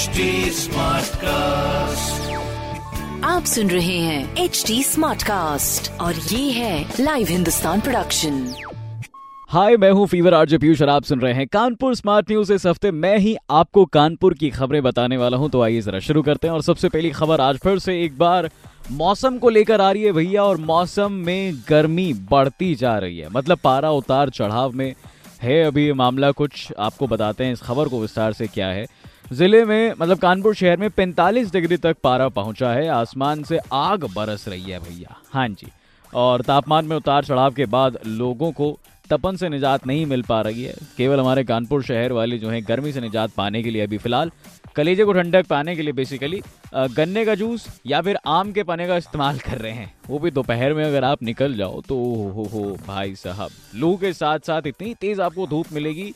HD cast आप सुन रहे हैं एच डी स्मार्ट कास्ट और ये है लाइव हिंदुस्तान प्रोडक्शन हाय मैं हूँ फीवर आरजे पीयूष और आप सुन रहे हैं कानपुर स्मार्ट न्यूज़ इस हफ़्ते मैं ही आपको कानपुर की खबरें बताने वाला हूँ तो आइए जरा शुरू करते हैं। और सबसे पहली खबर आज फिर से एक बार मौसम को लेकर आ रही है भैया और मौसम में गर्मी बढ़ती जा रही है। मतलब पारा उतार चढ़ाव में है अभी ये मामला कुछ आपको बताते हैं इस खबर को विस्तार से क्या है। ज़िले में मतलब कानपुर शहर में 45 डिग्री तक पारा पहुँचा है। आसमान से आग बरस रही है भैया। हाँ जी। और तापमान में उतार चढ़ाव के बाद लोगों को तपन से निजात नहीं मिल पा रही है। केवल हमारे कानपुर शहर वाले जो हैं, गर्मी से निजात पाने के लिए अभी फ़िलहाल कलेजे को ठंडक पाने के लिए बेसिकली गन्ने का जूस या फिर आम के पने का इस्तेमाल कर रहे हैं। वो भी दोपहर में अगर आप निकल जाओ तो हो हो भाई साहब। लू के साथ साथ इतनी तेज आपको धूप मिलेगी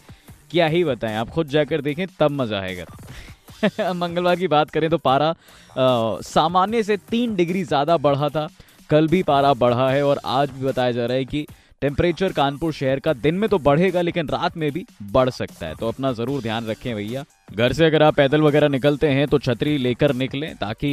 क्या ही बताएँ, आप खुद जाकर देखें, तब मज़ा आएगा। मंगलवार की बात करें तो पारा सामान्य से तीन डिग्री ज़्यादा बढ़ा था। कल भी पारा बढ़ा है और आज भी बताया जा रहा है कि टेम्परेचर कानपुर शहर का दिन में तो बढ़ेगा, लेकिन रात में भी बढ़ सकता है। तो अपना ज़रूर ध्यान रखें भैया। घर से अगर आप पैदल वगैरह निकलते हैं तो छतरी लेकर निकलें ताकि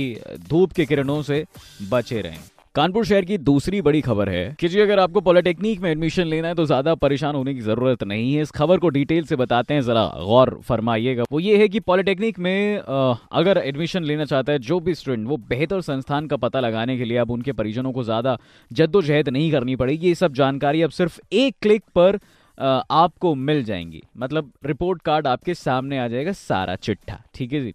धूप की किरणों से बचे रहें। कानपुर शहर की दूसरी बड़ी खबर है कि जी, अगर आपको पॉलिटेक्निक में एडमिशन लेना है तो ज़्यादा परेशान होने की ज़रूरत नहीं है। इस खबर को डिटेल से बताते हैं, जरा गौर फरमाइएगा। वो ये है कि पॉलिटेक्निक में अगर एडमिशन लेना चाहता है, जो भी स्टूडेंट वो बेहतर संस्थान का पता लगाने के लिए अब उनके परिजनों को ज़्यादा जद्दोजहद नहीं करनी पड़ेगी। ये सब जानकारी अब सिर्फ़ एक क्लिक पर आपको मिल जाएँगी। मतलब रिपोर्ट कार्ड आपके सामने आ जाएगा, सारा चिट्ठा। ठीक है जी?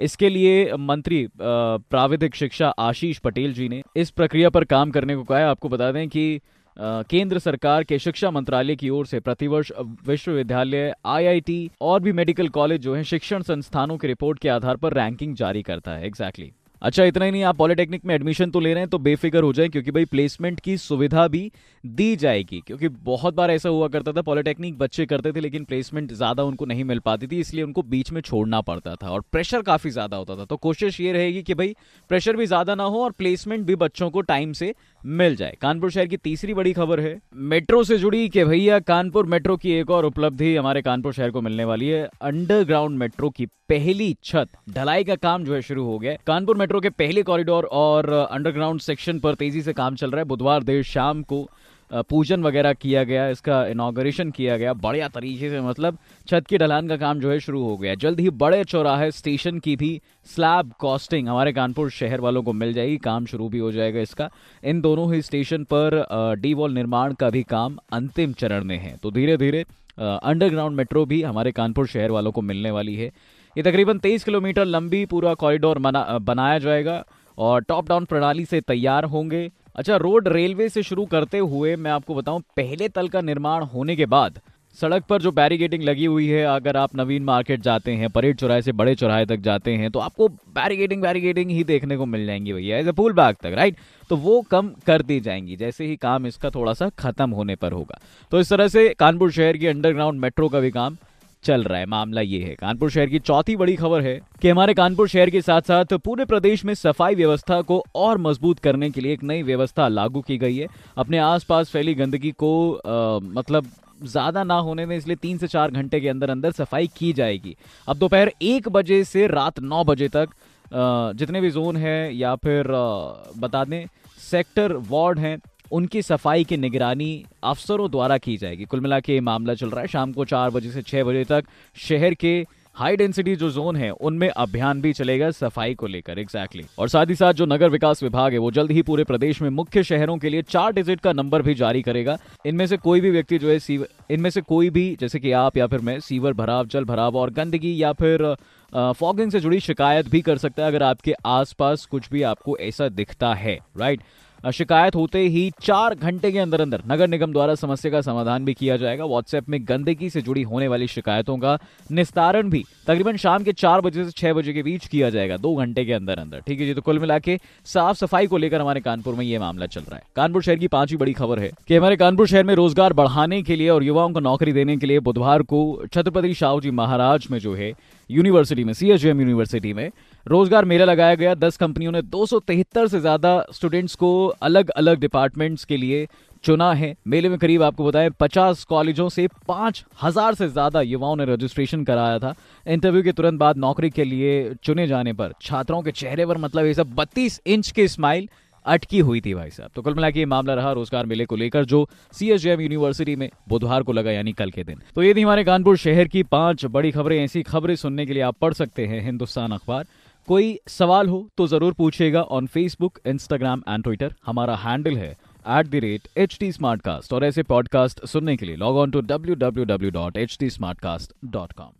इसके लिए मंत्री प्राविधिक शिक्षा आशीष पटेल जी ने इस प्रक्रिया पर काम करने को कहा है। आपको बता दें कि केंद्र सरकार के शिक्षा मंत्रालय की ओर से प्रतिवर्ष विश्वविद्यालय, आईआईटी और भी मेडिकल कॉलेज जो है, शिक्षण संस्थानों की रिपोर्ट के आधार पर रैंकिंग जारी करता है। एग्जैक्टली अच्छा इतना ही नहीं, आप पॉलिटेक्निक में एडमिशन तो ले रहे हैं तो बेफिक्र हो जाए, क्योंकि भाई प्लेसमेंट की सुविधा भी दी जाएगी। क्योंकि बहुत बार ऐसा हुआ करता था, पॉलिटेक्निक बच्चे करते थे, लेकिन प्लेसमेंट ज़्यादा उनको नहीं मिल पाती थी, इसलिए उनको बीच में छोड़ना पड़ता था, और प्रेशर काफ़ी ज़्यादा होता था। तो कोशिश ये रहेगी कि भाई प्रेशर भी ज़्यादा ना हो, और प्लेसमेंट भी बच्चों को टाइम से मिल जाए। कानपुर शहर की तीसरी बड़ी खबर है। मेट्रो से जुड़ी कि भैया, कानपुर मेट्रो की एक और उपलब्धि हमारे कानपुर शहर को मिलने वाली है। अंडरग्राउंड मेट्रो की पहली छत, ढलाई का काम जो है शुरू हो गया। कानपुर मेट्रो के पहले कॉरिडोर और अंडरग्राउंड सेक्शन पर तेज़ी से काम चल रहा है। बुधवार देर शाम को पूजन वगैरह किया गया, इसका इनाग्रेशन किया गया। बढ़िया तरीके से मतलब छत की ढलान का काम जो है शुरू हो गया। जल्द ही बड़े चौराहे स्टेशन की भी स्लैब कॉस्टिंग हमारे कानपुर शहर वालों को मिल जाएगी। काम शुरू भी हो जाएगा इसका। इन दोनों ही स्टेशन पर डी वॉल निर्माण का भी काम अंतिम चरण में है। तो धीरे धीरे अंडरग्राउंड मेट्रो भी हमारे कानपुर शहर वालों को मिलने वाली है। ये तकरीबन तेईस किलोमीटर लंबी पूरा कॉरिडोर बना बनाया जाएगा और टॉप डाउन प्रणाली से तैयार होंगे। अच्छा रोड रेलवे से शुरू करते हुए मैं आपको बताऊँ, पहले तल का निर्माण होने के बाद सड़क पर जो बैरिकेडिंग लगी हुई है, अगर आप नवीन मार्केट जाते हैं, परेड चौराहे से बड़े चौराहे तक जाते हैं तो आपको बैरिकेडिंग बैरिकेडिंग ही देखने को मिल जाएँगी भैया एज ए पुल बैग तक राइट तो वो कम कर दी जाएँगी, जैसे ही काम इसका थोड़ा सा खत्म होने पर होगा। तो इस तरह से कानपुर शहर की अंडरग्राउंड मेट्रो का भी काम चल रहा है। मामला ये है कानपुर शहर की चौथी बड़ी खबर है कि हमारे कानपुर शहर के साथ साथ पूरे प्रदेश में सफ़ाई व्यवस्था को और मज़बूत करने के लिए एक नई व्यवस्था लागू की गई है। अपने आसपास फैली गंदगी को अ, मतलब ज़्यादा ना होने में इसलिए तीन से चार घंटे के अंदर अंदर सफ़ाई की जाएगी। अब दोपहर एक बजे से रात नौ बजे तक जितने भी जोन है या फिर बता दें सेक्टर वार्ड हैं उनकी सफ़ाई की निगरानी अफसरों द्वारा की जाएगी। कुल मिला के मामला चल रहा है। शाम को चार बजे से छह बजे तक शहर के हाई डेंसिटी जो जोन है उनमें अभियान भी चलेगा सफ़ाई को लेकर। Exactly exactly. और साथ ही साथ जो नगर विकास विभाग है वो जल्द ही पूरे प्रदेश में मुख्य शहरों के लिए चार डिजिट का नंबर भी जारी करेगा। इनमें से कोई भी व्यक्ति जो है सीवर इनमें से कोई भी जैसे कि आप या फिर मैं सीवर भराव जल भराव और गंदगी या फिर फॉगिंग से जुड़ी शिकायत भी कर सकता है अगर आपके आसपास कुछ भी आपको ऐसा दिखता है। राइट अ, शिकायत होते ही चार घंटे के अंदर अंदर नगर निगम द्वारा समस्या का समाधान भी किया जाएगा। व्हाट्सएप में गंदगी से जुड़ी होने वाली शिकायतों का निस्तारण भी तकरीबन शाम के चार बजे से छह बजे के बीच किया जाएगा, दो घंटे के अंदर अंदर ठीक है जी तो कुल मिला के साफ़ सफ़ाई को लेकर हमारे कानपुर में ये मामला चल रहा है। कानपुर शहर की पांचवी बड़ी खबर है कि हमारे कानपुर शहर में रोज़गार बढ़ाने के लिए और युवाओं को नौकरी देने के लिए बुधवार को छत्रपति शाहू जी महाराज में जो है यूनिवर्सिटी में सीएचएम यूनिवर्सिटी में, रोज़गार मेला लगाया गया। दस कंपनियों ने दो सौ तिहत्तर से ज़्यादा स्टूडेंट्स को अलग अलग डिपार्टमेंट्स के लिए चुना है। मेले में करीब आपको बताएँ, पचास कॉलेजों से पाँच हज़ार से ज़्यादा युवाओं ने रजिस्ट्रेशन कराया था। इंटरव्यू के तुरंत बाद नौकरी के लिए चुने जाने पर, छात्रों के चेहरे पर मतलब ये सब बत्तीस इंच के स्माइल अटकी हुई थी भाई साहब। तो कुल मिला के मामला रहा रोज़गार मेले को लेकर, जो सी यूनिवर्सिटी में बुधवार को लगा, यानी कल के दिन। तो ये थी हमारे कानपुर शहर की पाँच बड़ी खबरें। ऐसी खबरें सुनने के लिए आप पढ़ सकते हैं हिंदुस्तान अखबार। कोई सवाल हो तो ज़रूर पूछेगा on Facebook Instagram and Twitter हमारा हैंडल है at the rate H T Smartcast और ऐसे पॉडकास्ट सुनने के लिए log on to W W W dot H T Smartcast dot com